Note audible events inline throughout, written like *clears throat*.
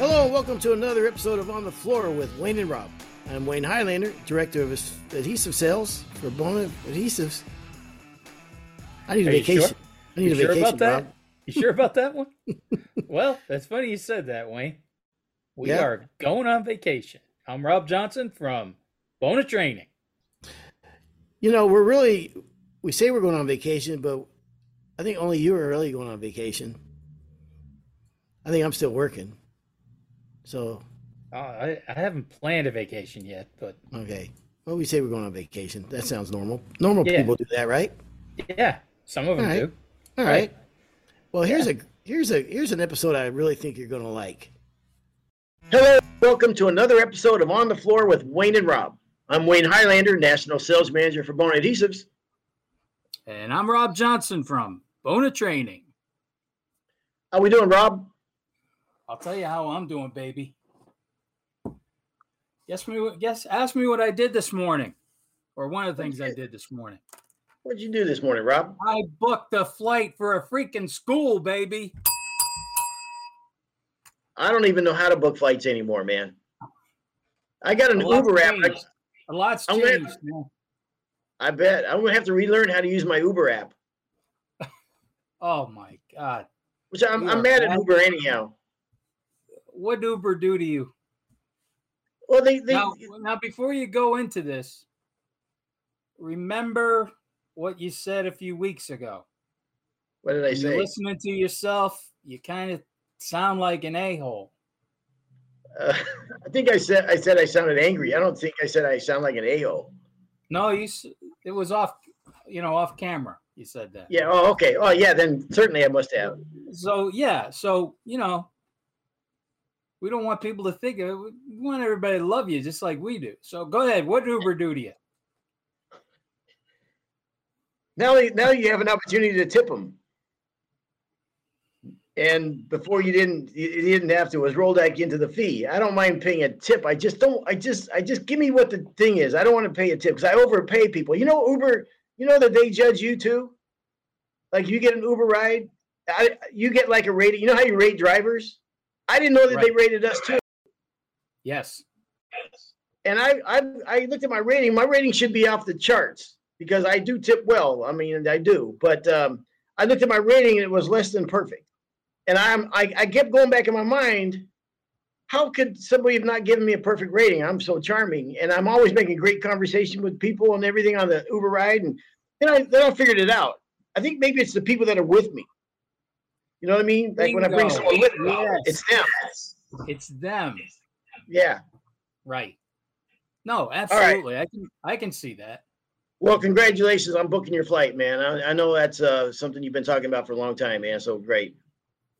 Hello, and welcome to another episode of On the Floor with Wayne and Rob. I'm Wayne Highlander, Director of Adhesive Sales for Bona Adhesives. I need a Are vacation. sure? I need You a sure vacation, about that? Rob. You sure about that one? *laughs* well, that's funny you said that, Wayne. We Yeah. are going on vacation. I'm Rob Johnson from Bona Training. You know, we're really, we say we're going on vacation, but I think only you are really going on vacation. I think I'm still working. So, Uh, I, I haven't planned a vacation yet, but okay. Well, we say we're going on vacation. That sounds normal. Normal Yeah. people do that, right? yeah, some of them All right. do. All Right. right. Well, here's a here's a here's an episode I really think you're going to like. Hello, welcome to another episode of On the Floor with Wayne and Rob. I'm Wayne Highlander, National Sales Manager for Bona Adhesives. And I'm Rob Johnson from Bona Training. How we doing, Rob? I'll tell you how I'm doing, baby. Guess me. Guess. Ask me what I did this morning, or one of the things I did this morning. What'd you do this morning, Rob? I booked a flight for a freaking school, baby. I don't even know how to book flights anymore, man. I got an Uber app. I. A lot's I'm gonna- man. I bet I'm gonna have to relearn how to use my Uber app, *laughs* Oh my God. which I'm, I'm mad at. Uber anyhow. What did Uber do to you? Well, they, they now, now, before you go into this, remember what you said a few weeks ago. what did I When You're say? listening to yourself, you kind of sound like an a hole. Uh, *laughs* I think I said I said I sounded angry. I don't think I said I sound like an a hole. No, you. It was off, you know, off camera. You said that. Yeah. Oh, okay. Oh, yeah. Then certainly I must have. So yeah. So you know, we don't want people to think of it. We want everybody to love you just like we do. So go ahead. What did Uber do to you? Now, now you have an opportunity to tip them. And before you didn't, you didn't have to. It was rolled back into the fee. I don't mind paying a tip. I just don't. I just, I just give me what the thing is. I don't want to pay a tip because I overpay people. You know, Uber. You know that they judge you too. Like you get an Uber ride, I, you get like a rating. You know how you rate drivers? I didn't know that they rated us too. Yes. and I, I I looked at my rating. My rating should be off the charts because I do tip well. I mean, I do, but um, I looked at my rating and it was less than perfect. And I'm I, I kept going back in my mind. How could somebody have not given me a perfect rating? I'm so charming, and I'm always making great conversation with people and everything on the Uber ride. And then I then I figured it out. I think maybe it's the people that are with me. You know what I mean? Like when I bring Bingo. someone with me, Yes. it's them. It's them. Yeah. Right. No, absolutely. I can I can see that. Well, congratulations on booking your flight, man. I, I know that's uh, something you've been talking about for a long time, man. So great.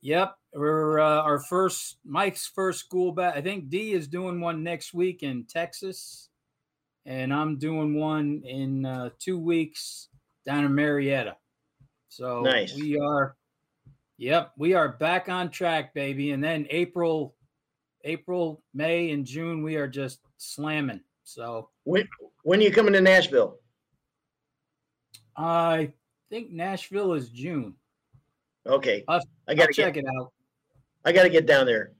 Yep. We're uh, our first Mike's first school back. I think D is doing one next week in Texas, and I'm doing one in uh, two weeks down in Marietta. So Nice. we are, yep, we are back on track, baby. And then April, April, May, and June we are just slamming. So When when are you coming to Nashville? I think Nashville is June. Okay, I'll, I gotta check get it out. I gotta get down there.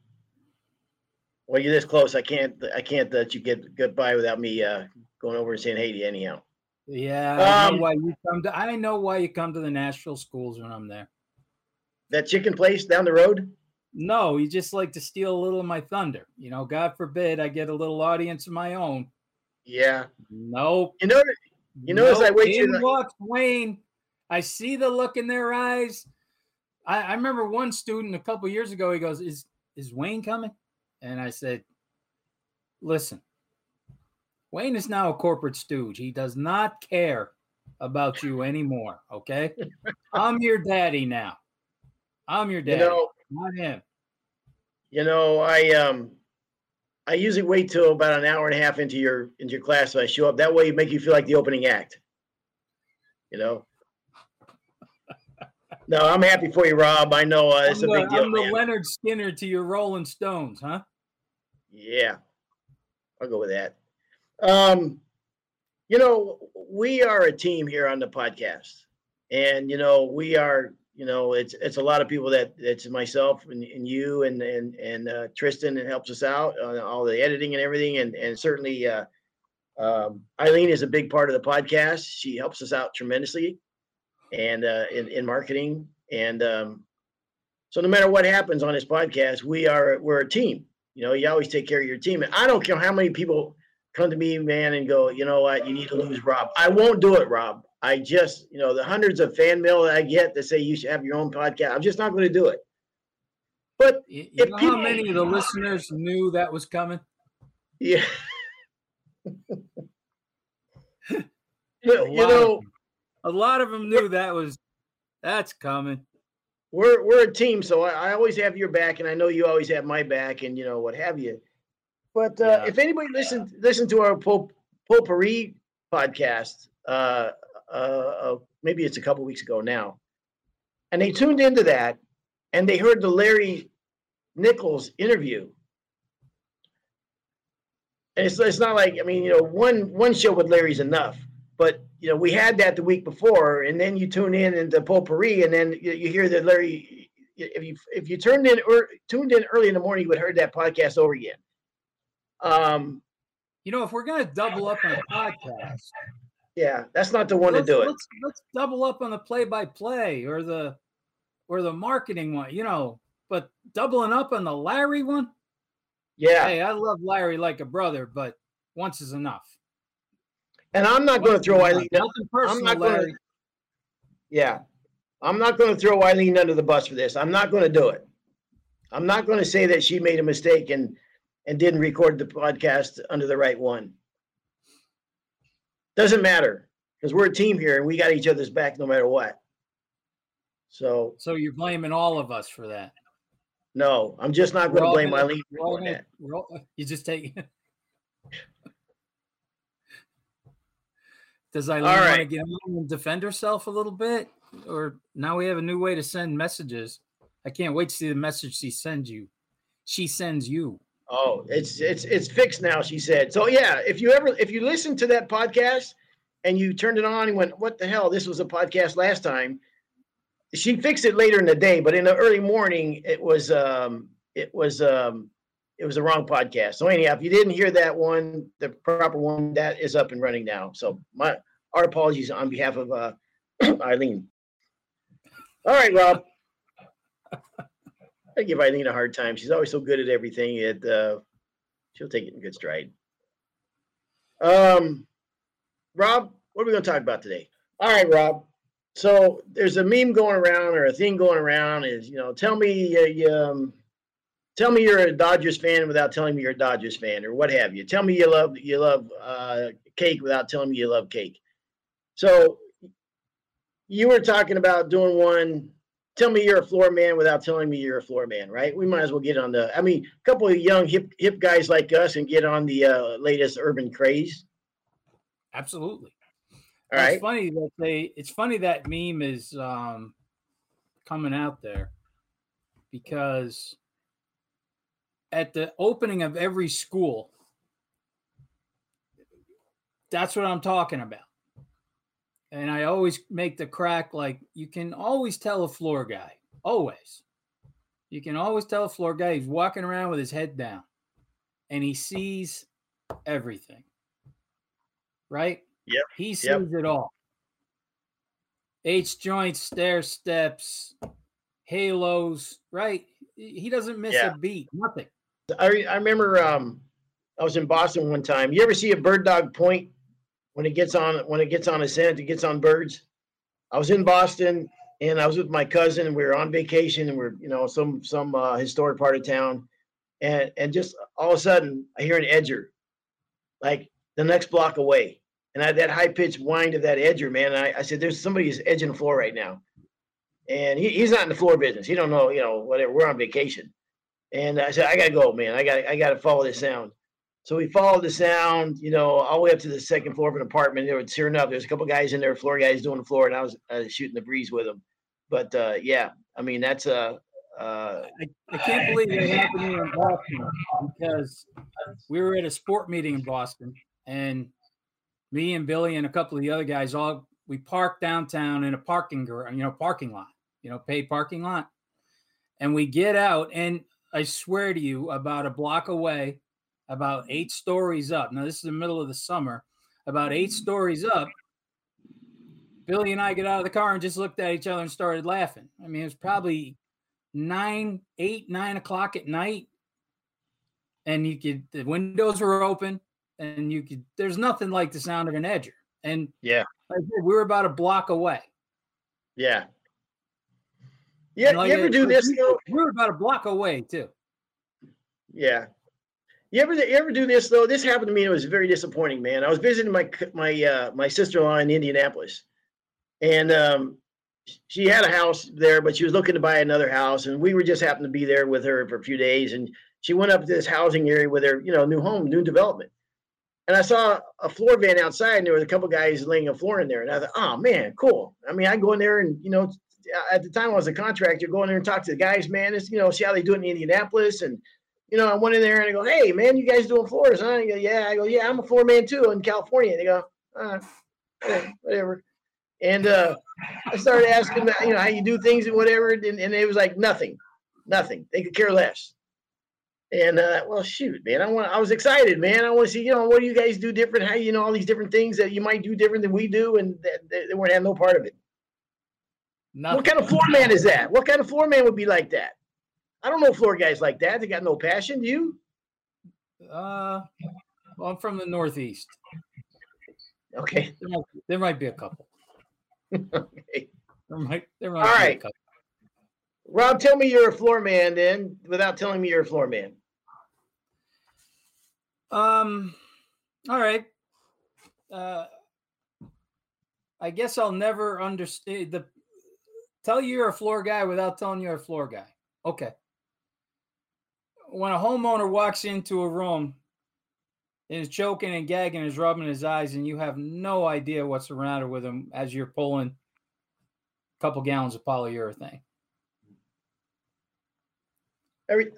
Well, you're this close. I can't I can't let you get by without me uh, going over and saying hey to you anyhow. Yeah, I know Um, why you come to. I know why you come to the Nashville schools when I'm there. That chicken place down the road. No, you just like to steal a little of my thunder. You know, God forbid I get a little audience of my own. Yeah. Nope. You know You notice I wait in the- walks Wayne. I see the look in their eyes. I, I remember one student a couple years ago. He goes, "Is is Wayne coming?" And I said, "Listen, Wayne is now a corporate stooge. He does not care about you anymore. Okay, *laughs* I'm your daddy now. I'm your dad. you know not him. you know I um I usually wait till about an hour and a half into your into your class so I show up. That way, you make you feel like the opening act. You know. No, I'm happy for you, Rob. I know uh, it's a I'm, big the, deal. I'm the man. Lynyrd Skynyrd to your Rolling Stones, huh? Yeah, I'll go with that. Um, you know, we are a team here on the podcast, and you know, we are you know, it's it's a lot of people that it's myself and, and you and and and uh, Tristan that helps us out on all the editing and everything, and and certainly uh, um, Eileen is a big part of the podcast. She helps us out tremendously, and uh, in in marketing, and um, so no matter what happens on this podcast, we are we're a team. You know, you always take care of your team, and I don't care how many people come to me, man, and go, you know what, you need to lose Rob. I won't do it, Rob. I just, you know, the hundreds of fan mail that I get that say you should have your own podcast. I'm just not going to do it. But you, you know people, how many of the listeners knew that was coming? Yeah. *laughs* you know, know a lot of them knew that was that's coming. We're we're a team, so I, I, always have your back, and I know you always have my back, and you know what have you. But uh, yeah. if anybody listened listen to our Pol- Potpourri podcast, uh, uh, uh, maybe it's a couple weeks ago now, and they tuned into that, and they heard the Larry Nichols interview. And it's, it's not like I mean you know one one show with Larry's enough, but you know we had that the week before, and then you tune in into Potpourri, and then you, you hear that Larry. If you if you turned in or tuned in early in the morning, you would have heard that podcast over again. Um, you know, if we're going to double up on a podcast, yeah, that's not the one to do it. Let's, let's double up on the play-by-play or the or the marketing one. You know, but doubling up on the Larry one. Yeah. Hey, I love Larry like a brother, but once is enough. And I'm not going to throw Eileen. Nothing personal, I'm not Larry. Gonna, yeah, I'm not going to throw Eileen under the bus for this. I'm not going to do it. I'm not going to say that she made a mistake and and didn't record the podcast under the right one. Doesn't matter because we're a team here and we got each other's back no matter what. So, so you're blaming all of us for that? No, I'm just not going to blame Eileen for that. You just take. *laughs* Does Eileen right. want to get on and defend herself a little bit, or now we have a new way to send messages? I can't wait to see the message she sends you. She sends you. Oh, it's it's it's fixed now, she said. So yeah, if you ever if you listen to that podcast and you turned it on and went, What the hell? This was a podcast last time. She fixed it later in the day, but in the early morning it was um it was um it was the wrong podcast. So anyhow, if you didn't hear that one, the proper one, that is up and running now. So my our apologies on behalf of uh *clears throat* Eileen. All right, Rob. *laughs* I give Eileen a hard time. She's always so good at everything. It uh, she'll take it in good stride. Um, Rob, what are we going to talk about today? All right, Rob. So there's a meme going around or a thing going around is you know tell me uh, you, um, tell me you're a Dodgers fan without telling me you're a Dodgers fan or what have you. Tell me you love you love uh, cake without telling me you love cake. So you were talking about doing one tell me you're a floor man without telling me you're a floor man, right? We might as well get on the. I mean, a couple of young hip hip guys like us and get on the uh, latest urban craze. Absolutely. All right. It's funny that they. It's funny that meme is um, coming out there because at the opening of every school, that's what I'm talking about and I always make the crack like you can always tell a floor guy. Always. You can always tell a floor guy he's walking around with his head down and he sees everything. Right? Yep. He sees yep. it all. H joints, stair steps, halos, right? He doesn't miss yeah. a beat, nothing. I, I remember um, I was in Boston one time. You ever see a bird dog point when it gets on when it gets on a scent, it gets on birds. I was in Boston and I was with my cousin and we were on vacation and we're you know some some uh, historic part of town, and and just all of a sudden I hear an edger, like the next block away, and I had that high pitched whine of that edger, man. I, I said, "There's somebody who's edging the floor right now," and he, he's not in the floor business. He don't know, you know, whatever. We're on vacation, and I said, "I gotta go, man. I got I gotta follow this sound." So we followed the sound, you know, all the way up to the second floor of an apartment. There was sure enough, there's a couple guys in there, floor guys doing the floor, and I was uh, shooting the breeze with them. But uh, yeah, I mean that's a. Uh, I, I can't believe it happened here in Boston because we were at a sport meeting in Boston, and me and Billy and a couple of the other guys all we parked downtown in a parking you know parking lot, you know, paid parking lot. And we get out, and I swear to you, about a block away, about eight stories up. Now, this is the middle of the summer, about eight stories up. Billy and I get out of the car and just looked at each other and started laughing. I mean, it was probably nine, eight, nine o'clock at night. And you could, the windows were open and you could, there's nothing like the sound of an edger. And yeah, like we were about a block away. Yeah. Yeah. Like you ever do this? We were about a block away too. Yeah. You ever you ever do this though? This happened to me. It was very disappointing, man. I was visiting my my uh, my sister in law in Indianapolis, and um, she had a house there, but she was looking to buy another house, and we were just happened to be there with her for a few days, and she went up to this housing area with her, you know, new home, new development, and I saw a floor van outside, and there was a couple guys laying a floor in there, and I thought, oh man, cool. I mean, I go in there, and you know, at the time I was a contractor, go in there and talk to the guys, man. It's you know, see how they do it in Indianapolis, and you know, I went in there and I go, hey man, you guys doing floors, huh? And go, yeah. I go, yeah, I'm a floor man too in California. And they go, uh, whatever. And uh, I started asking, about, you know, how you do things and whatever, and, and it was like nothing, nothing. They could care less. And uh, well, shoot, man, I want. I was excited, man. I want to see, you know, what do you guys do different? How you know all these different things that you might do different than we do, and they, they weren't have no part of it. Nothing. What kind of floor man is that? What kind of floor man would be like that? I don't know floor guys like that. They got no passion. Do you? Uh, well, I'm from the Northeast. Okay. There might, there might be a couple. *laughs* okay. There might, there might All right. Rob, tell me you're a floor man then, without telling me you're a floor man. Um, all right. Uh, I guess I'll never understand the. Tell you you're a floor guy without telling you're a floor guy. Okay. When a homeowner walks into a room and is choking and gagging, is rubbing his eyes, and you have no idea what's matter with him as you're pulling a couple gallons of polyurethane. Every,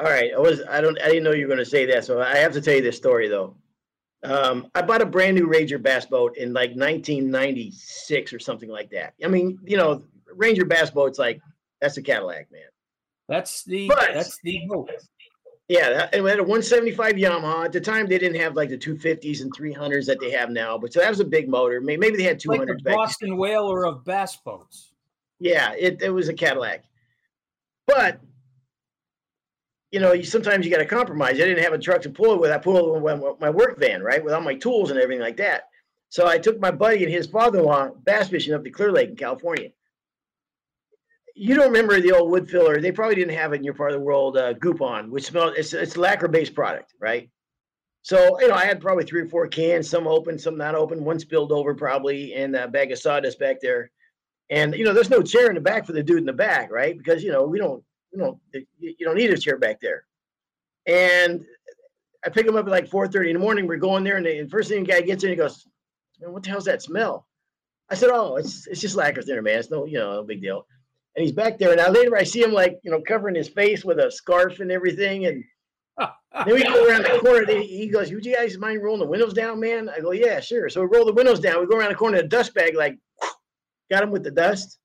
all right, I was I don't I didn't know you were going to say that, so I have to tell you this story though. Um, I bought a brand new Ranger bass boat in like 1996 or something like that. I mean, you know, Ranger bass boats like that's a Cadillac, man. That's the but, that's the boat. Yeah, it had a 175 Yamaha. At the time, they didn't have like the 250s and 300s that they have now, but so that was a big motor. Maybe they had 200. Like the Boston Whaler of bass boats. Yeah, it, it was a Cadillac, but you know, you, sometimes you got to compromise. I didn't have a truck to pull it with. I pulled it my work van, right, with all my tools and everything like that. So I took my buddy and his father-in-law bass fishing up to Clear Lake in California you don't remember the old wood filler. They probably didn't have it in your part of the world. Uh, Goupon, which smells it's it's lacquer based product, right? So you know, I had probably three or four cans, some open, some not open. One spilled over probably, and a bag of sawdust back there. And you know, there's no chair in the back for the dude in the back, right? Because you know, we don't, you know, you don't need a chair back there. And I pick him up at like 4:30 in the morning. We're going there, and the first thing the guy gets in, he goes, "Man, what the hell's that smell?" I said, "Oh, it's it's just lacquer thinner, man. It's no, you know, no big deal." And he's back there. And now later I see him like you know covering his face with a scarf and everything, and *laughs* then we go around the corner. He goes, "Would you guys mind rolling the windows down, man?" I go, "Yeah, sure." So we roll the windows down. We go around the corner, a dust bag like *sniffs* got him with the dust.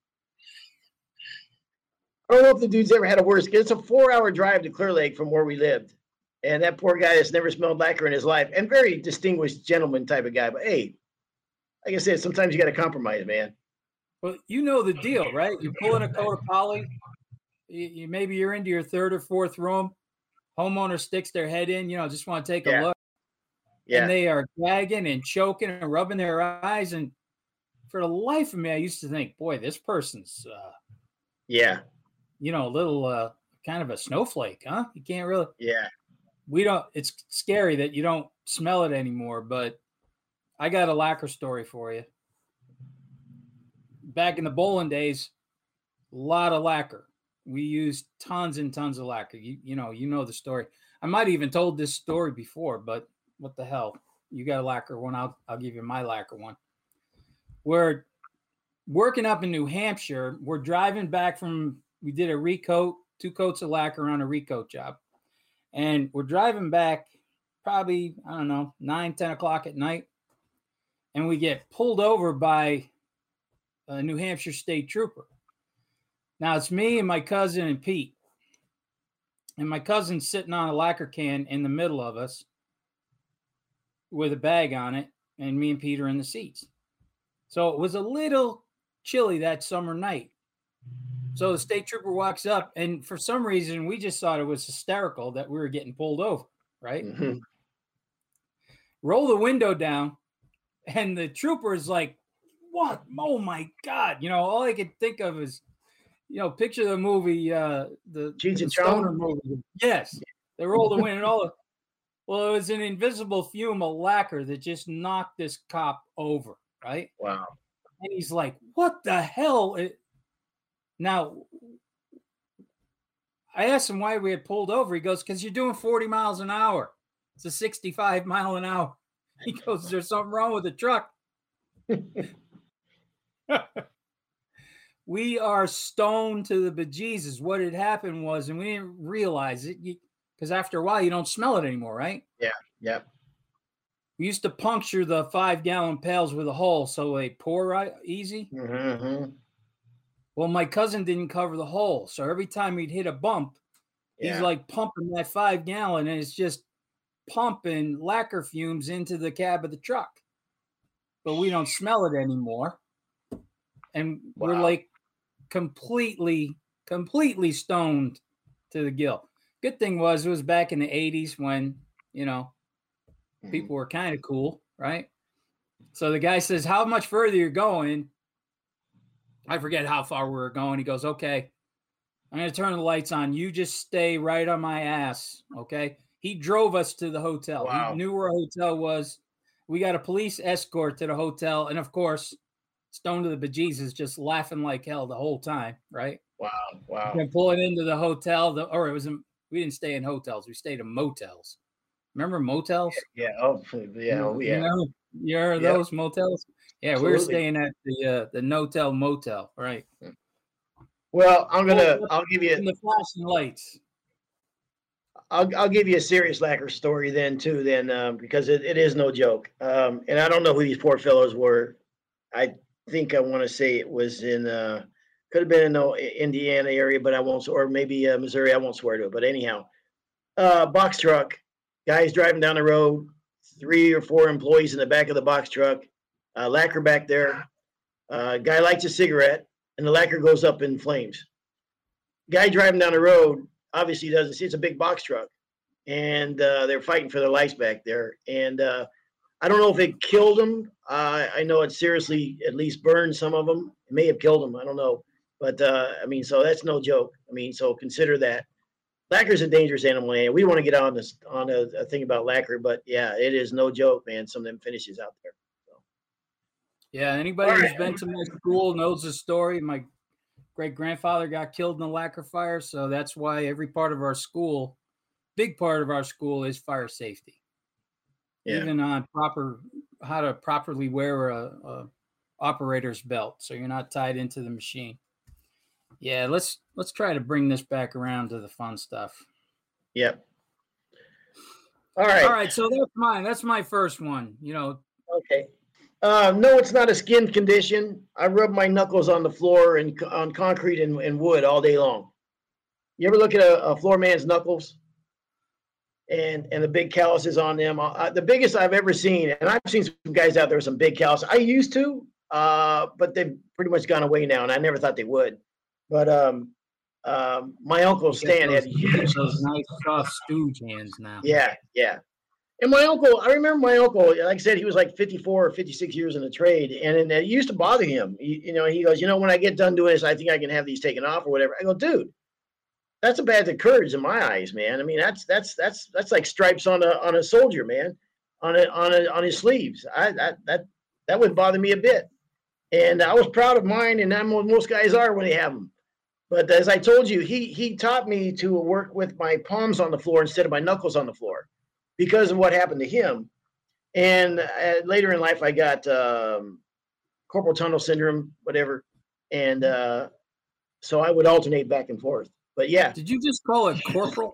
I don't know if the dude's ever had a worse. It's a four-hour drive to Clear Lake from where we lived, and that poor guy has never smelled lacquer in his life, and very distinguished gentleman type of guy. But hey, like I said, sometimes you got to compromise, man. Well, you know the deal, right? You're pulling a coat of poly. You, you, maybe you're into your third or fourth room. Homeowner sticks their head in. You know, just want to take yeah. a look. Yeah. And they are gagging and choking and rubbing their eyes. And for the life of me, I used to think, boy, this person's, uh, yeah, you know, a little uh, kind of a snowflake, huh? You can't really, yeah. We don't. It's scary that you don't smell it anymore. But I got a lacquer story for you back in the bowling days, a lot of lacquer. We used tons and tons of lacquer. You, you know, you know the story. I might even told this story before, but what the hell? You got a lacquer one. I'll I'll give you my lacquer one. We're working up in New Hampshire. We're driving back from we did a recoat, two coats of lacquer on a recoat job. And we're driving back probably, I don't know, nine, 10 o'clock at night. And we get pulled over by a New Hampshire state trooper. Now it's me and my cousin and Pete. And my cousin's sitting on a lacquer can in the middle of us with a bag on it, and me and Pete are in the seats. So it was a little chilly that summer night. So the state trooper walks up, and for some reason, we just thought it was hysterical that we were getting pulled over, right? Mhm. Roll the window down, and the trooper is like, What? Oh my God. You know, all I could think of is, you know, picture the movie, uh, the, Cheech the? Stoner movie. Yes. They roll the window, and all well, it was an invisible fume of lacquer that just knocked this cop over, right? Wow. And he's like, "What the hell?" It- Now, I asked him why we had pulled over. He goes, "Because you're doing 40 miles an hour. It's a 65 mile an hour." *laughs* He goes, "There's something wrong with the truck." *laughs* we are stoned to the bejesus. What had happened was, and we didn't realize it, because after a while you don't smell it anymore, right? Yeah. Yep. We used to puncture the five gallon pails with a hole so they pour right easy. Mhm. Well, my cousin didn't cover the hole. So every time he'd hit a bump, Yeah. he's like pumping that five gallon and it's just pumping lacquer fumes into the cab of the truck. But we don't smell it anymore. And we're like completely, completely stoned to the gill. Good thing was it was back in the 80s when, you know, Mhm. people were kind of cool, right? So the guy says, How much further you're going? I forget how far we were going. He goes, Okay, I'm going to turn the lights on. You just stay right on my ass. Okay. He drove us to the hotel. Wow. He knew where a hotel was. We got a police escort to the hotel. And of course, Stone to the bejesus just laughing like hell the whole time, right? Wow. Wow. And pulling into the hotel, the, or it was, in, we didn't stay in hotels, we stayed in motels. Remember motels? Yeah. Oh, yeah. Oh, You yeah. know, you heard Yep. those motels? Yeah, we were staying at the uh, the Notel Motel, right? Well, I'm gonna. Oh, I'll give you. the flashing lights. I'll I'll give you a serious lacquer story then too. Then um, because it, it is no joke. Um, and I don't know who these poor fellows were. I think I want to say it was in. Uh, could have been in the Indiana area, but I won't. Or maybe uh, Missouri. I won't swear to it. But anyhow, uh, box truck. Guys driving down the road. Three or four employees in the back of the box truck. Uh, lacquer back there. Uh, guy lights a cigarette, and the lacquer goes up in flames. Guy driving down the road obviously doesn't see it's a big box truck, and uh, they're fighting for their lives back there. And uh, I don't know if it killed them. Uh, I know it seriously at least burned some of them. It may have killed them. I don't know, but uh, I mean, so that's no joke. I mean, so consider that. Lacquer's a dangerous animal, and we want to get on this on a, a thing about lacquer, but yeah, it is no joke, man. Some of them finishes out there. Yeah, anybody All who's right. been to my school knows the story. My great grandfather got killed in a lacquer fire, so that's why every part of our school, big part of our school, is fire safety. Yeah. Even on proper how to properly wear a, a operator's belt, so you're not tied into the machine. Yeah, let's let's try to bring this back around to the fun stuff. Yep. All right. All right, so that's mine. That's my first one. You know, Okay. Uh, no, it's not a skin condition. I rub my knuckles on the floor and on concrete and, and wood all day long. You ever look at a, a floor man's knuckles and and the big calluses on them? Uh, the biggest I've ever seen, and I've seen some guys out there with some big calluses. I used to, uh, but they've pretty much gone away now, and I never thought they would. But um, um, my uncle Stan had those, huge those nice soft stooge hands now. yeah, yeah. And my uncle, I remember my uncle, like I said, he was like 54 or 56 years in the trade. And, and it used to bother him. You, you know, he goes, you know, when I get done doing this, I think I can have these taken off or whatever. I go, dude, that's a badge of courage in my eyes, man. I mean, that's, that's, that's, that's like stripes on a, on a soldier, man, on a, on a, on his sleeves. I, that, that, that would bother me a bit. And I was proud of mine. And I'm what most guys are when they have them. But as I told you, he, he taught me to work with my palms on the floor instead of my knuckles on the floor because of what happened to him. And uh, later in life, I got um, corporal tunnel syndrome, whatever. And uh, so I would alternate back and forth. But yeah, Did you just call it corporal?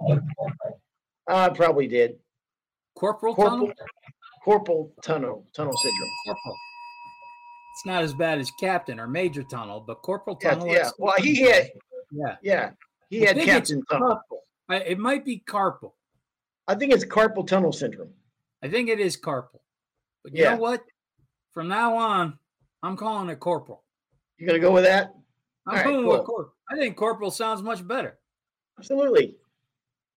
I probably did. Corporal Corporal, tunnel? corporal tunnel, tunnel syndrome. Corporal. It's not as bad as captain or major tunnel, but corporal tunnel. yeah. that's- Well, he had Yeah. Yeah. He had Captain Tunnel. I, it might be carpal. I think it's carpal tunnel syndrome. I think it is carpal. But you Yeah. know what? From now on, I'm calling it corporal. You gonna go with that? I'm All right, going with cool. corporal. I think corporal sounds much better. Absolutely.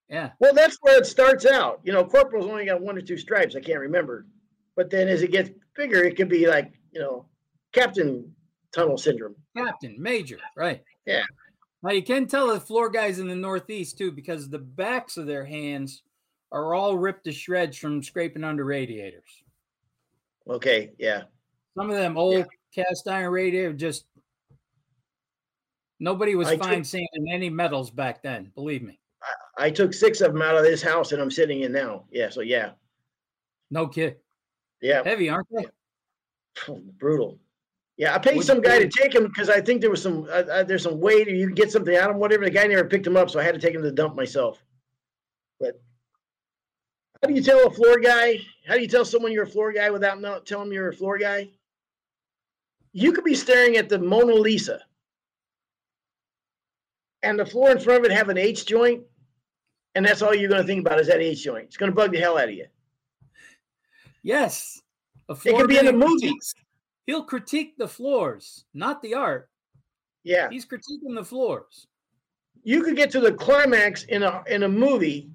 Yeah. Well, that's where it starts out. You know, corporal's only got one or two stripes. I can't remember. But then as it gets bigger, it could be like, you know, Captain Tunnel Syndrome. Captain, major, right. Yeah. Now you can tell the floor guys in the Northeast too, because the backs of their hands are all ripped to shreds from scraping under radiators. Okay. Yeah. Some of them old cast iron radiator just nobody was I fine took- sanding any medals back then. Believe me. I took six of them out of this house and I'm sitting in now. Yeah. So, yeah. No kid. Yeah. Heavy, aren't they? Brutal. Yeah. I paid Would some guy to take him because I think there was some, uh, uh, there's some weight or you can get something out of him, whatever. The guy never picked him up. So I had to take him to the dump myself. But how do you tell a floor guy? How do you tell someone you're a floor guy without not telling them you're a floor guy? You could be staring at the Mona Lisa and the floor in front of it have an H joint, and that's all you're going to think about is that H joint. It's going to bug the hell out of you. Yes. A could be in guy a movie. critiques- He'll critique the floors, not the art. Yeah, He's critiquing the floors. you could get to the climax in a in a movie,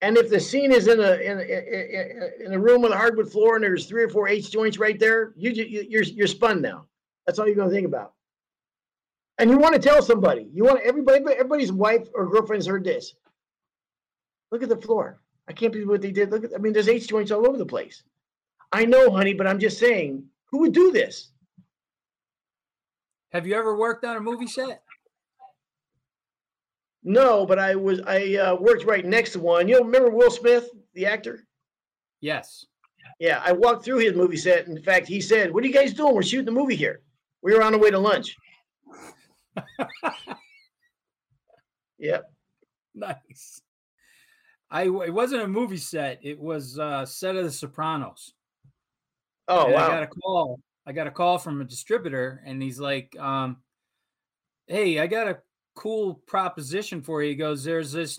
and if the scene is in a in a, in a- room with a hardwood floor and there's three or four H joints right there, you you- you're you're spun now. That's all you're going to think about. And you want to tell somebody. You want everybody. Everybody's wife or girlfriend's heard this. Look at the floor. I can't believe what they did. Look at. I mean, there's H joints all over the place. I know, honey, but I'm just saying, who would do this? Have you ever worked on a movie set? No, but I was I uh, worked right next to one. You know, remember Will Smith, the actor? Yes. Yeah, I walked through his movie set. In fact, he said, "What are you guys doing? We're shooting a movie here. We were on the way to lunch." Yep. *laughs* Nice. I it wasn't a movie set. It was a set of The Sopranos. Oh And I got a call. I got a call from a distributor, and he's like, um, "Hey, I got a cool proposition for you." He goes, "There's this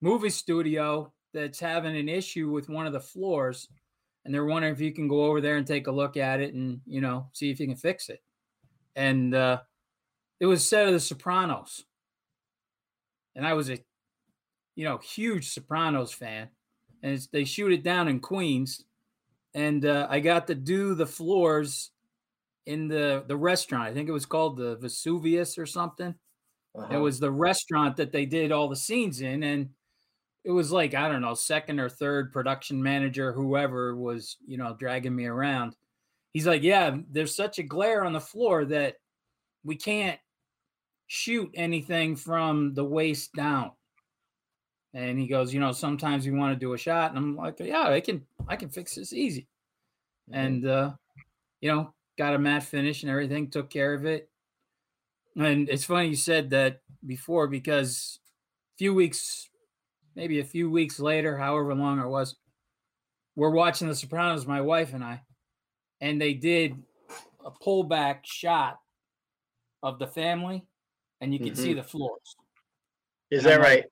movie studio that's having an issue with one of the floors, and they're wondering if you can go over there and take a look at it, and you know, see if you can fix it." And uh, it was a set of The Sopranos, and I was a, you know, huge Sopranos fan, and it's, they shoot it down in Queens and uh, I got to do the floors in the the restaurant. I think it was called the Vesuvius or something. It Uh-huh. was the restaurant that they did all the scenes in, and it was like I don't know, second or third production manager, whoever was you know dragging me around. He's like, "Yeah, there's such a glare on the floor that we can't shoot anything from the waist down." And he goes, "You know, sometimes we want to do a shot," and I'm like, "Yeah, I can, I can fix this easy." Mhm. and uh, you know, got a matte finish and everything, took care of it. And it's funny you said that before because a few weeks, maybe a few weeks later, however long it was, we're watching The Sopranos, my wife and I, and they did a pullback shot of the family, and you could see mm-hmm. the floors. Is and that I'm like, right?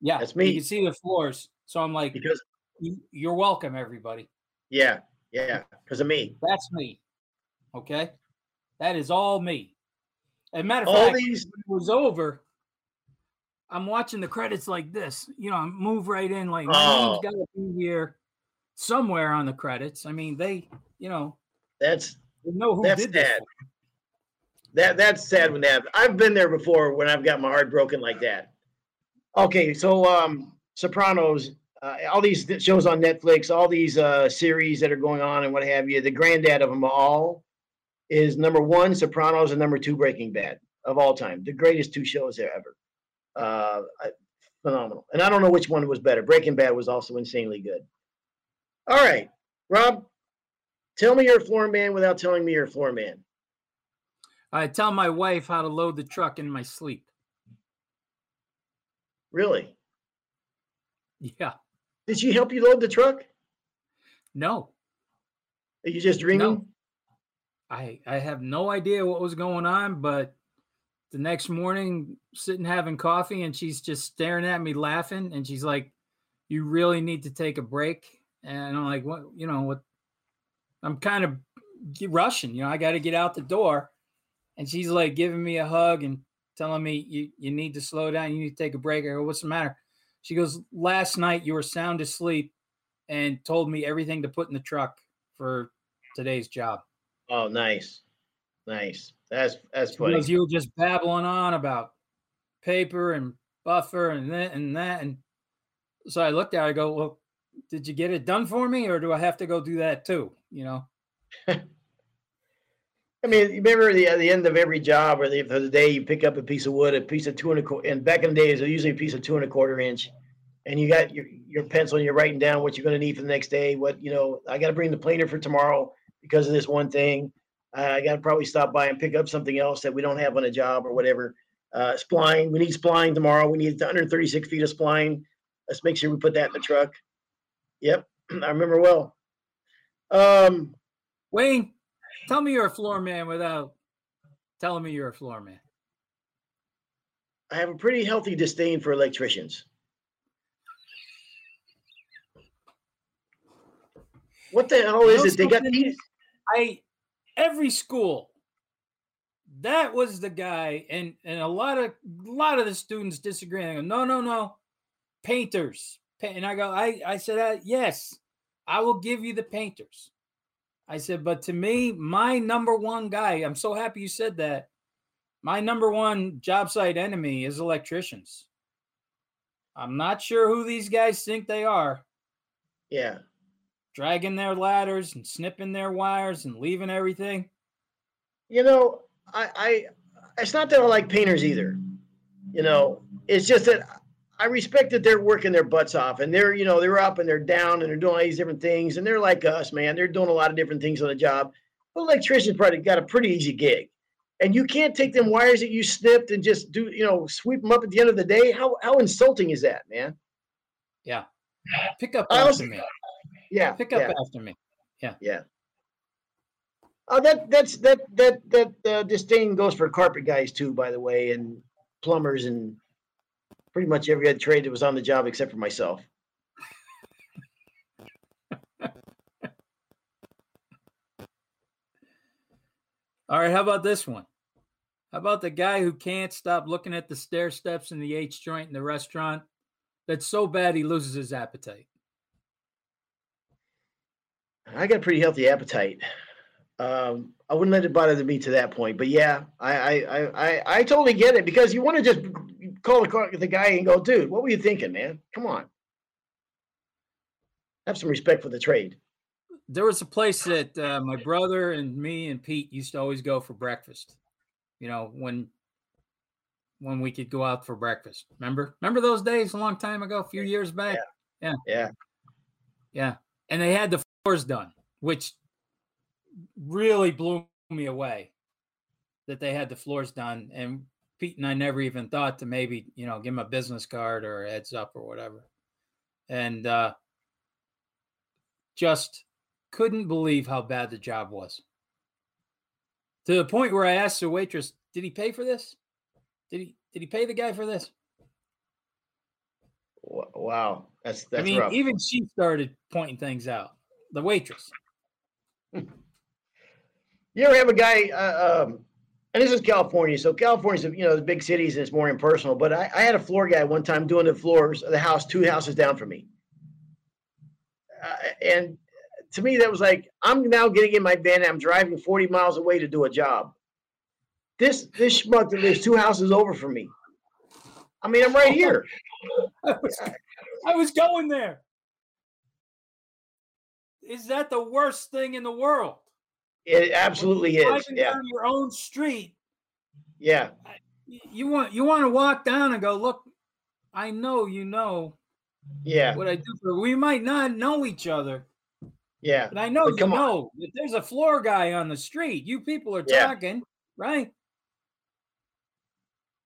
Yeah, That's me. You can see the floors. So I'm like, Because "You- you're welcome, everybody. yeah, yeah, because of me. That's me. Okay. That is all me. As a matter of All fact, these when it was over, I'm watching the credits like this. You know, I move right in, like my Oh. name's got to be here somewhere on the credits. I mean, they, you know, that's know who That's did this. That that's sad when that happens. I've been there before when I've got my heart broken like that. Okay, so um Sopranos, uh, all these shows on Netflix, all these uh series that are going on and what have you, the granddad of them all is number one Sopranos and number two Breaking Bad of all time. The greatest two shows there ever. Uh phenomenal. And I don't know which one was better. Breaking Bad was also insanely good. All right, Rob, tell me you're a floor man without telling me you're a floor man. I tell my wife how to load the truck in my sleep. Really? Yeah. Did she help you load the truck? No, Are you just dreaming? I I have no idea what was going on, but the next morning, sitting having coffee, and she's just staring at me, laughing, and she's like, "You really need to take a break." And I'm like, "What? You know what?" I'm kind of rushing. You know, I got to get out the door, and she's like giving me a hug and telling me, "You you need to slow down. You need to take a break." I go, "What's the matter?" She goes, "Last night you were sound asleep, and told me everything to put in the truck for today's job." Oh, nice, nice. That's that's funny. Because you were just babbling on about paper and buffer and that and that. And so I looked at her, I go, Well, did you get it done for me or do I have to go do that too? You know? *laughs* I mean, you remember the, at the end of every job or the, the day, you pick up a piece of wood, a piece of two and a quarter, and back in the days, it was usually a piece of two and a quarter inch. And you got your, your pencil and you're writing down what you're going to need for the next day. What, you know, I got to bring the planer for tomorrow because of this one thing. Uh, I got to probably stop by and pick up something else that we don't have on a job or whatever. Uh, spline, we need spline tomorrow. We need 136 feet of spline. Let's make sure we put that in the truck. Yep, *clears throat* I remember well. Um, Wayne, tell me you're a floor man without telling me you're a floor man. I have a pretty healthy disdain for electricians. What the hell is it? They got these. I every school that was the guy and and a lot of a lot of the students disagree go, no no no painters and i go i i said uh, yes i will give you the painters i said but to me my number one guy i'm so happy you said that my number one job site enemy is electricians i'm not sure who these guys think they are yeah dragging their ladders and snipping their wires and leaving everything? You know, I, I it's not that I like painters either. You know, it's just that I respect that they're working their butts off and they're, you know, they're up and they're down and they're doing all these different things and they're like us, man. They're doing a lot of different things on the job. But electricians probably got a pretty easy gig. And you can't take them wires that you snipped and just do, you know, sweep them up at the end of the day. How how insulting is that, man? Yeah. Pick up after me. Yeah. Pick up yeah. after me. Yeah. Yeah. Oh, that that's that that that uh, disdain goes for carpet guys too, by the way, and plumbers and pretty much every other trade that was on the job except for myself. All right, how about this one? How about the guy who can't stop looking at the stair steps in the H joint in the restaurant? That's so bad he loses his appetite. I got a pretty healthy appetite. Um, I wouldn't let it bother me to that point, but yeah, I I I, I totally get it because you want to just call the, the guy and go, dude, what were you thinking, man? Come on, have some respect for the trade. There was a place that uh, my brother and me and Pete used to always go for breakfast. You know when when we could go out for breakfast. Remember? Remember those days a long time ago, a few years back? Yeah. Yeah. Yeah. yeah. And they had the floors done, which really blew me away that they had the floors done. And Pete and I never even thought to maybe, you know, give him a business card or a heads up or whatever. And uh, just couldn't believe how bad the job was. To the point where I asked the waitress, did he pay for this? Did he did he pay the guy for this? Wow. That's that's I mean, rough. even she started pointing things out the waitress. *laughs* You ever have a guy, uh, um, and this is California, so California's you know the big cities and it's more impersonal. But I, I had a floor guy one time doing the floors of the house two houses down from me, uh, and to me that was like I'm now getting in my van. and I'm driving 40 miles away to do a job. This this schmuck that lives two houses over from me. I mean, I'm right here. *laughs* I was, I was going there is that the worst thing in the world? It absolutely is. Yeah. Down your own street. Yeah. You want you want to walk down and go, look, I know you know. Yeah. What I do for we might not know each other. Yeah. But I know but you know that there's a floor guy on the street. You people are yeah. talking, right?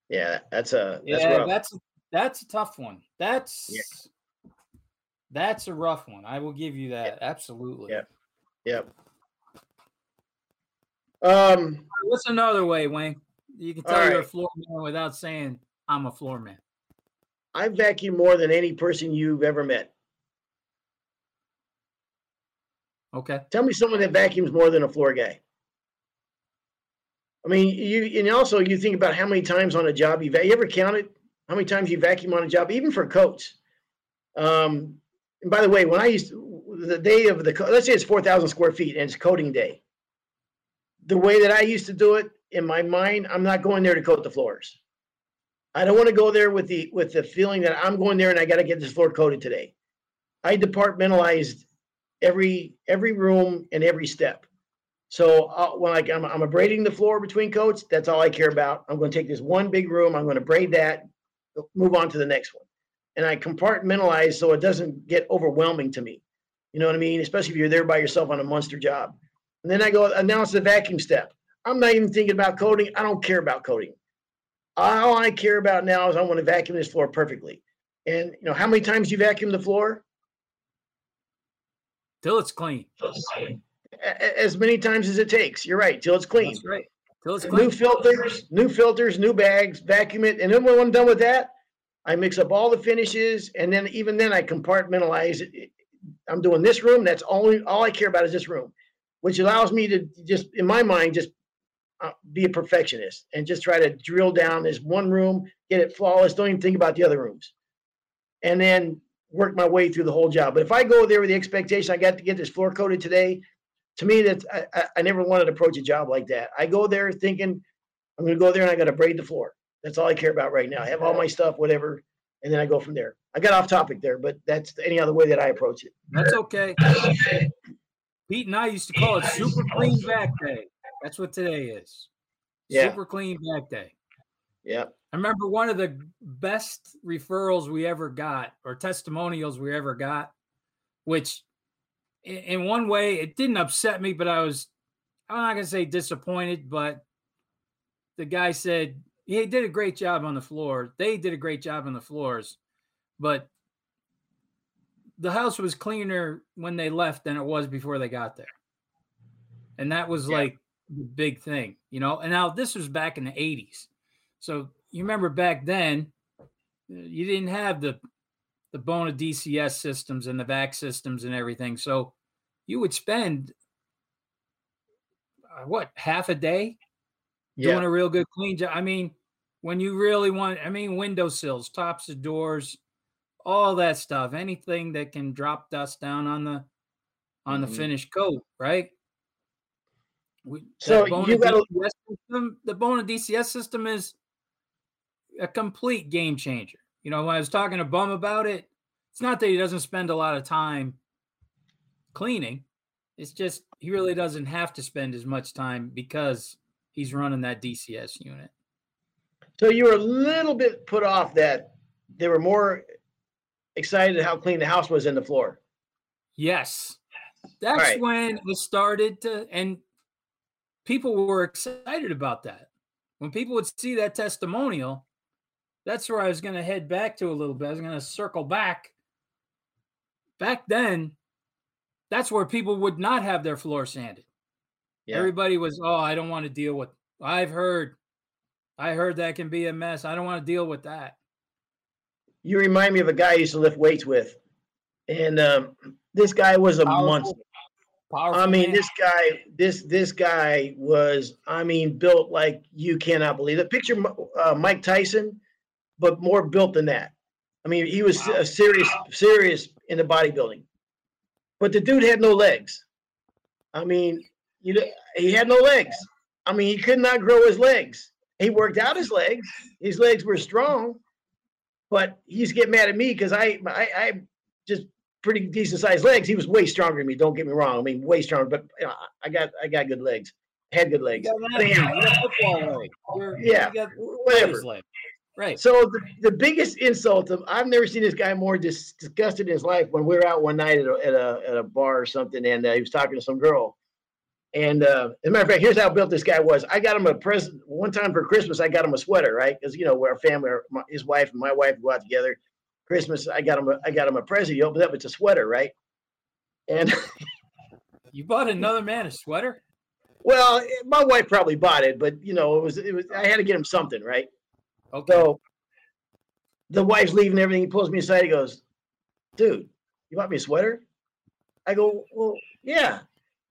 Yeah, that's a that's yeah, rough. that's that's a tough one. That's yeah. That's a rough one. I will give you that. Absolutely. Yep. Yep. Um, what's another way, Wayne? You can tell All you're a floor man without saying I'm a floor man. I vacuum more than any person you've ever met. Okay. Tell me someone that vacuums more than a floor guy. I mean, you and also you think about how many times on a job you you ever counted how many times you vacuum on a job, even for coats. Um, and by the way, when I used to, the day of the let's say it's four thousand square feet and it's coating day. The way that I used to do it in my mind, I'm not going there to coat the floors. I don't want to go there with the with the feeling that I'm going there and I got to get this floor coated today. I departmentalized every every room and every step. So uh, when like I'm, I'm abrading the floor between coats, that's all I care about. I'm going to take this one big room, I'm going to braid that, move on to the next one, and I compartmentalize so it doesn't get overwhelming to me. You know what I mean? Especially if you're there by yourself on a monster job. And then I go announce the vacuum step. I'm not even thinking about coating. I don't care about coating. All I care about now is I want to vacuum this floor perfectly. And you know how many times you vacuum the floor? Till it's clean. A- a- as many times as it takes. You're right, till it's clean. That's right. Till it's New filters, new filters, new bags, vacuum it, and then when I'm done with that, I mix up all the finishes, and then even then I compartmentalize it. I'm doing this room. That's only all I care about is this room, which allows me to just, in my mind, just uh, be a perfectionist and just try to drill down this one room, get it flawless. Don't even think about the other rooms, and then work my way through the whole job. But if I go there with the expectation I got to get this floor coated today, to me that's I, I, I never wanted to approach a job like that. I go there thinking I'm going to go there and I got to braid the floor. That's all I care about right now. I have all my stuff, whatever, and then I go from there. I got off topic there, but that's any other way that I approach it. That's okay. *laughs* Pete and I used to call it super clean back day. That's what today is. Yeah. Super clean back day. Yeah. I remember one of the best referrals we ever got or testimonials we ever got, which in one way it didn't upset me, but I was, I'm not going to say disappointed, but the guy said he did a great job on the floor. They did a great job on the floors, but the house was cleaner when they left than it was before they got there. And that was Yeah. like the big thing, you know. And now this was back in the 80s. So you remember back then, you didn't have the the Bona DCS systems and the VAC systems and everything. So you would spend uh, what half a day doing a real good clean job. I mean, when you really want, I mean, windowsills, tops of doors, all that stuff, anything that can drop dust down on the on the mm-hmm. finished coat, right? We, So you system, the Bona DCS system is a complete game changer. You know, when I was talking to Bum about it, it's not that he doesn't spend a lot of time cleaning. It's just he really doesn't have to spend as much time because he's running that DCS unit. So you were a little bit put off that there were more excited how clean the house was in the floor. Yes. That's right. when it started to, and people were excited about that. When people would see that testimonial, that's where I was going to head back to a little bit. I was going to circle back. Back then, that's where people would not have their floor sanded. Yeah. Everybody was, oh, I don't want to deal with. I've heard, I heard that can be a mess. I don't want to deal with that. You remind me of a guy I used to lift weights with. And um, this guy was a Powerful. monster. Powerful I mean, man. this guy, this this guy was, I mean, built like you cannot believe it. Picture uh, Mike Tyson, but more built than that. I mean, he was Wow. a serious, serious in the bodybuilding. But the dude had no legs. I mean, you know, he had no legs. I mean, he could not grow his legs. He worked out his legs. His legs were strong, but he used to get mad at me because I, I, I just pretty decent sized legs. He was way stronger than me. Don't get me wrong. I mean, way stronger. But you know, I got I got good legs. Had good legs. You got, an attitude, you got football leg. You're- Yeah, Whatever. Right. So the, the biggest insult of I've never seen this guy more dis- disgusted in his life when we were out one night at a at a, at a bar or something, and uh, he was talking to some girl. And uh, as a matter of fact, here's how built this guy was. I got him a present one time for Christmas. I got him a sweater, right? Because you know a family. My, his wife and my wife go out together. Christmas, I got him. A, I got him a present. He opens up, it's a sweater, right? And You bought another man a sweater? Well, eh, my wife probably bought it, but you know, it was it was I had to get him something, right? Okay. So the wife's leaving everything. He pulls me aside. He goes, "Dude, you bought me a sweater?" I go, "Well, yeah."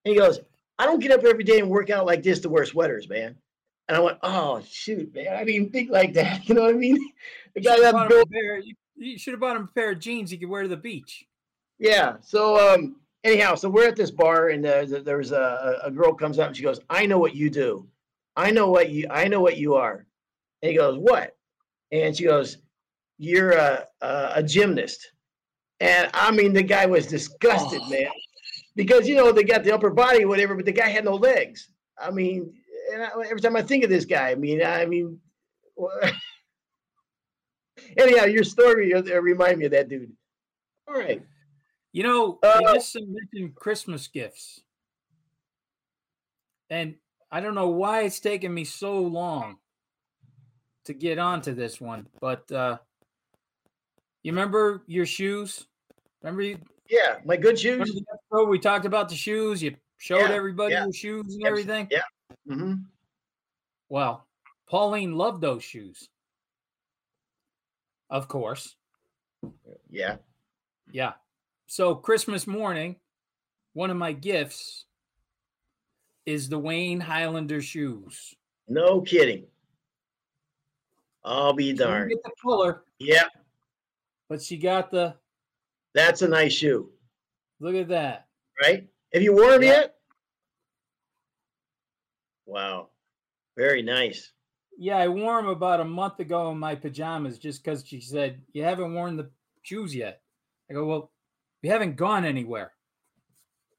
And he goes, "I don't get up every day and work out like this to wear sweaters, man." And I went, "Oh shoot, man! I didn't think like that. *laughs* You know what I mean?" The You guy that built, a pair- you, you should have bought him a pair of jeans he could wear to the beach. yeah. So um, anyhow, so we're at this bar, and uh, th- there's a, a girl comes up and she goes, "I know what you do. I know what you. I know what you are." And he goes, "What?" And she goes, "You're a a, a gymnast." And I mean, the guy was disgusted, Oh. man, because you know they got the upper body, whatever, but the guy had no legs. I mean, and I, every time I think of this guy, I mean, I mean, *laughs* anyhow, your story uh, remind me of that dude. All right. You know, Uh, you just mentioned Christmas gifts. And I don't know why it's taken me so long to get onto this one, but uh you remember your shoes? Remember, you, Yeah, my good shoes. episode we talked about the shoes? You showed Yeah, everybody yeah. your shoes and everything? yeah. Mm-hmm. Well, Pauline loved those shoes. Of course. Yeah. Yeah. So Christmas morning, one of my gifts is the Wayne Highlander shoes. No kidding. I'll be She didn't darned. get the color, Yeah, but she got the that's a nice shoe, look at that. right? Have you worn them Yeah. yet? Wow. Very nice. Yeah, I wore them about a month ago in my pajamas just because she said, You haven't worn the shoes yet. I go, Well, we haven't gone anywhere.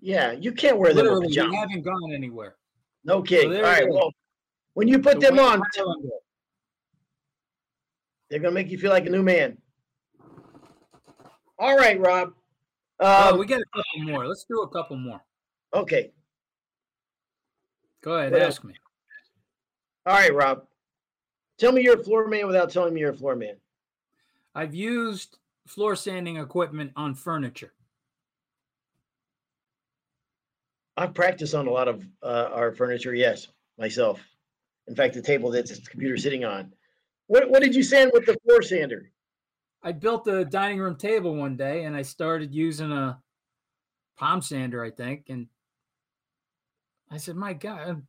Yeah, you can't wear them with Literally, we haven't gone anywhere. No kidding. there All right. Well, when you put The them on, they're gonna make you feel like a new man. All right, Rob. Oh, Um, we got a couple more. Let's do a couple more. okay. Go ahead, What ask me. All right, Rob. Tell me you're a floor man without telling me you're a floor man. I've used floor sanding equipment on furniture. I've practiced on a lot of uh, our furniture. Yes, myself. In fact, the table that this computer sitting on. What What did you sand with the floor sander? I built a dining room table one day and I started using a palm sander, I think. And I said, My God,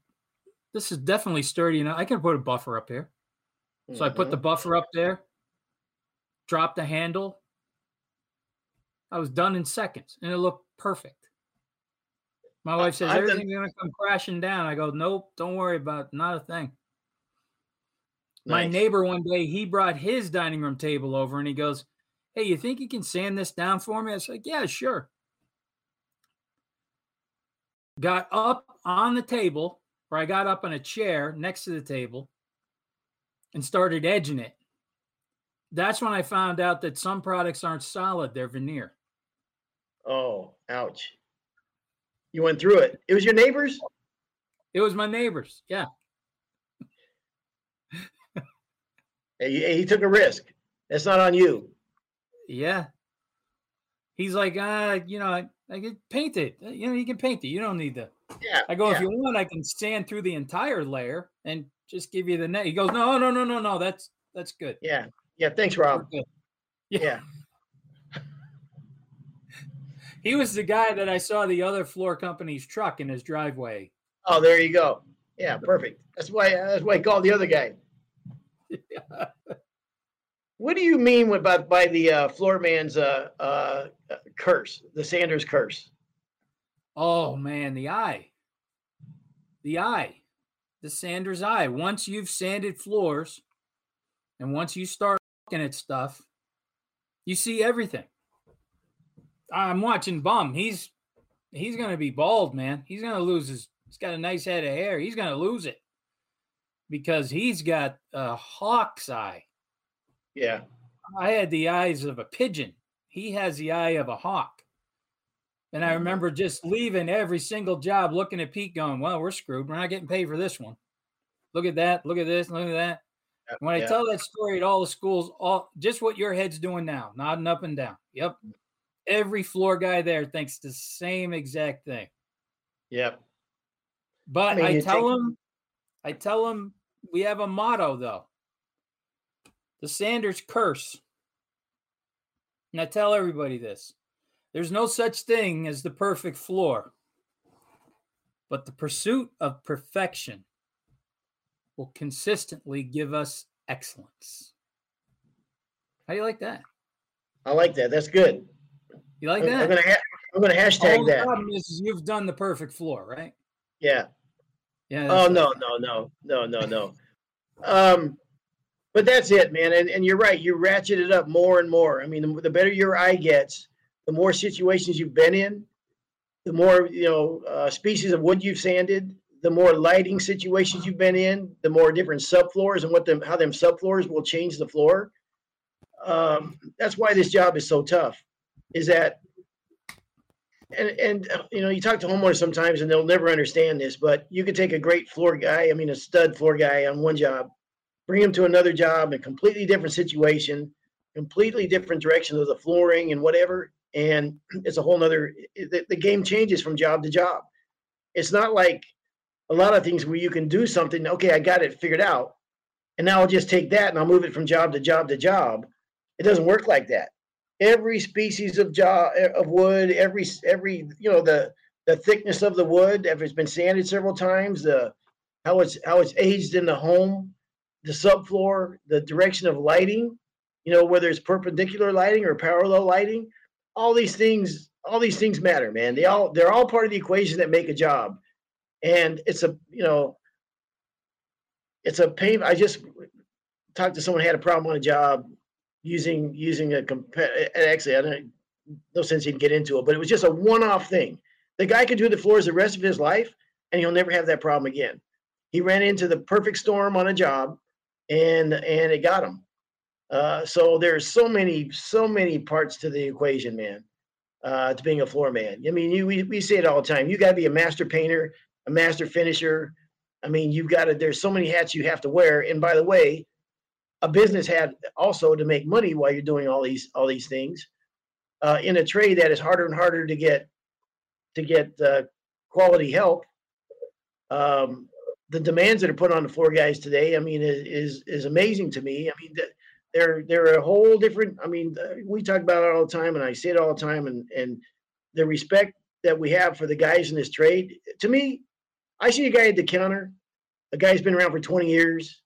this is definitely sturdy enough. I can put a buffer up here. So I put the Mhm. buffer up there, dropped the handle. I was done in seconds and it looked perfect. My wife says, Everything's going to come crashing down. I go, Nope, don't worry about it. Not a thing. My Nice. neighbor one day, he brought his dining room table over and he goes, Hey, you think you can sand this down for me? I was like, Yeah, sure. Got up on the table, or I got up on a chair next to the table and started edging it. That's when I found out that some products aren't solid, they're veneer. Oh, ouch. You went through it. It was your neighbors? It was my neighbors. Yeah. He, he took a risk. That's not on you. Yeah. He's like, uh, you know, I, I can paint it. Uh, You know, you can paint it. You don't need to. Yeah. I go, yeah. if you want, I can sand through the entire layer and just give you the net. He goes, no, no, no, no, no. That's that's good. Yeah. Yeah. Thanks, Rob. good." Yeah. He was the guy that I saw the other floor company's truck in his driveway. Oh, there you go. Yeah. Perfect. That's why. That's why I called the other guy. What do you mean by, by the uh, floor man's uh, uh, uh, curse, the Sanders curse? Oh man, the eye. The eye. The sander's eye. Once you've sanded floors and once you start looking at stuff, you see everything. I'm watching Bum. He's he's gonna be bald, man. He's gonna lose his he's got a nice head of hair. He's gonna lose it because he's got a hawk's eye. Yeah. I had the eyes of a pigeon. He has the eye of a hawk. And I Mhm. remember just leaving every single job looking at Pete going, Well, we're screwed. We're not getting paid for this one. Look at that. Look at this. Look at that. When I yeah. tell that story at all the schools, all just what your head's doing now, nodding up and down. Yep. Every floor guy there thinks the same exact thing. Yep. But I mean, I, tell take- them, I tell them we have a motto though. The Sanders curse. And I tell everybody this. There's no such thing as the perfect floor. But the pursuit of perfection will consistently give us excellence. How do you like that? I like that. That's good. You like that? I'm gonna ha- I'm gonna hashtag the that. problem is, is you've done the perfect floor, right? Yeah. Yeah. Oh no, no, no, no, no, no. Um, but that's it, man. And and you're right. You ratchet it up more and more. I mean, the, the better your eye gets, the more situations you've been in, the more you know uh, species of wood you've sanded, the more lighting situations you've been in, the more different subfloors and what them how them subfloors will change the floor. Um, that's why this job is so tough. Is that and and you know you talk to homeowners sometimes and they'll never understand this but you could take a great floor guy i mean a stud floor guy on one job bring him to another job a completely different situation completely different direction of the flooring and whatever and *clears throat* it's a whole nother the, the game changes from job to job. It's not like a lot of things where you can do something okay i got it figured out and now i'll just take that and i'll move it from job to job to job. It doesn't work like that every species of job eh, of wood, every every you know the the thickness of the wood, if it's been sanded several times, the how it's how it's aged in the home, the subfloor, the direction of lighting, you know whether it's perpendicular lighting or parallel lighting, all these things all these things matter, man. They all they're all part of the equation that make a job, and it's a you know it's a pain. I just talked to someone who had a problem on a job using using a comp- actually I don't no sense even get into it, but it was just a one-off thing. The guy could do the floors the rest of his life, and he'll never have that problem again. He ran into the perfect storm on a job, and and it got him. Uh, so there's so many so many parts to the equation, man. Uh, to being a floor man. I mean, you we, we say it all the time. You got to be a master painter, a master finisher. I mean, you've got to. There's so many hats you have to wear. And by the way, a business had also to make money while you're doing all these all these things uh, in a trade that is harder and harder to get to get uh, quality help. Um, the demands that are put on the floor guys today, I mean, is is, is amazing to me. I mean, they're they're a whole different. I mean, we talk about it all the time, and I say it all the time, and and the respect that we have for the guys in this trade. To me, I see a guy at the counter, a guy's been around for 20 years.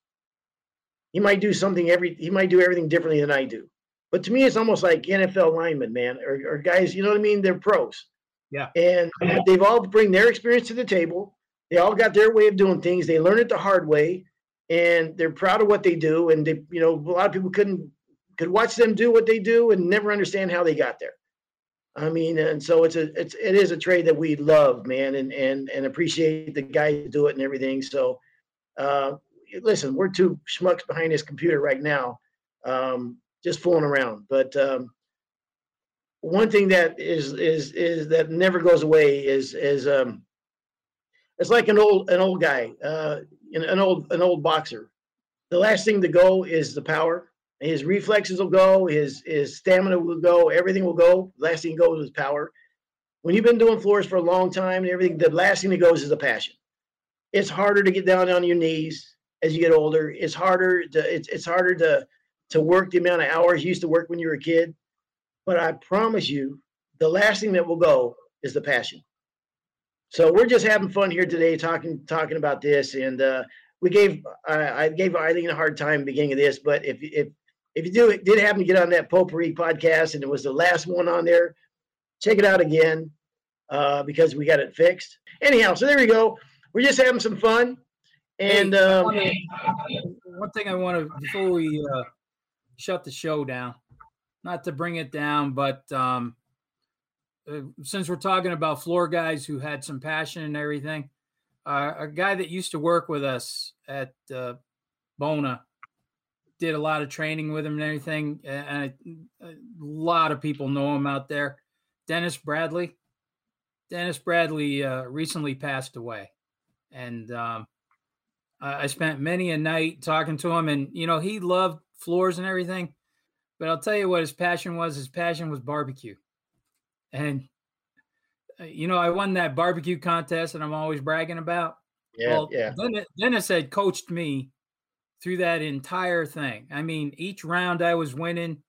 He might do something every. He might do everything differently than I do. But to me, it's almost like NFL linemen, man, or, or guys. You know what I mean? They're pros. Yeah. And they've all bring their experience to the table. They all got their way of doing things. They learn it the hard way, and they're proud of what they do. And they, you know, a lot of people couldn't could watch them do what they do and never understand how they got there. I mean, and so it's a it's it is a trade that we love, man, and and and appreciate the guys do it and everything. So, uh, listen, we're two schmucks behind this computer right now, um, just fooling around. But um, one thing that is is is that never goes away is is um, it's like an old an old guy, uh, an old an old boxer. The last thing to go is the power. His reflexes will go. His his stamina will go. Everything will go. Last thing goes is power. When you've been doing floors for a long time and everything, the last thing that goes is the passion. It's harder to get down on your knees as you get older. It's harder to it's it's harder to to work the amount of hours you used to work when you were a kid. But I promise you, the last thing that will go is the passion. So we're just having fun here today, talking talking about this, and uh, we gave I I gave Eileen a hard time beginning of this, but if if if you do did happen to get on that potpourri podcast and it was the last one on there, check it out again uh, because we got it fixed. Anyhow, so there we go. We're just having some fun, and Hey, um, wanna- one thing I want to before we uh, shut the show down, not to bring it down, but um, uh, since we're talking about floor guys who had some passion and everything, uh, a guy that used to work with us at uh, Bona did a lot of training with him and everything, a- and I, a lot of people know him out there. Dennis Bradley. Dennis Bradley uh, recently passed away, and um, I I spent many a night talking to him, and you know he loved floors and everything. But I'll tell you what his passion was. His passion was barbecue, and uh, you know I won that barbecue contest and I'm always bragging about. Yeah, well, yeah. Dennis, Dennis had coached me through that entire thing. I mean, each round I was winning,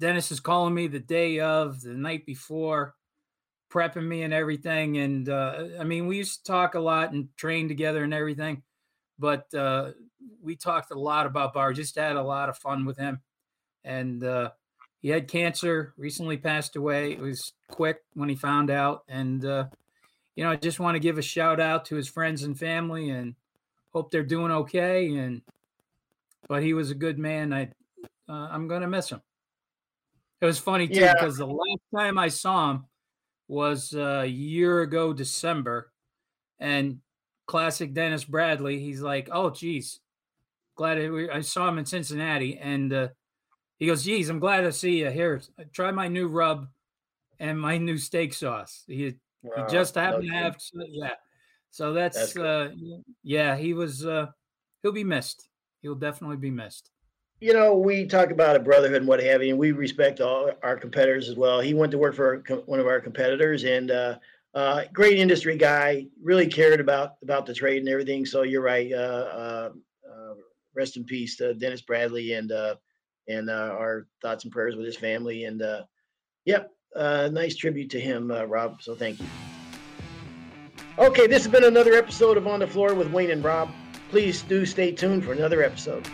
Dennis is calling me the day of, the night before, prepping me and everything. And uh, I mean, we used to talk a lot and train together and everything, but uh, we talked a lot about bar. Just had a lot of fun with him, and uh, he had cancer. Recently passed away. It was quick when he found out, and uh, you know, I just want to give a shout out to his friends and family, and hope they're doing okay. And but he was a good man. I uh, I'm gonna miss him. It was funny too Yeah. because the last time I saw him was uh, a year ago December, and classic Dennis Bradley. He's like, "Oh, geez, glad I, I saw him in Cincinnati," and uh, he goes, "Geez, I'm glad to see you here. Try my new rub and my new steak sauce." He he just happened to have yeah. So that's, That's uh yeah, he was uh he'll be missed. He'll definitely be missed. you know, we talk about a brotherhood and what have you, and we respect all our competitors as well. He went to work for one of our competitors, and uh, uh, great industry guy. Really cared about about the trade and everything. So you're right. Uh, uh, uh, rest in peace to Dennis Bradley, and uh, and uh, our thoughts and prayers with his family. And uh, yep, uh, nice tribute to him, Rob. So thank you. Okay, this has been another episode of On the Floor with Wayne and Rob. Please do stay tuned for another episode.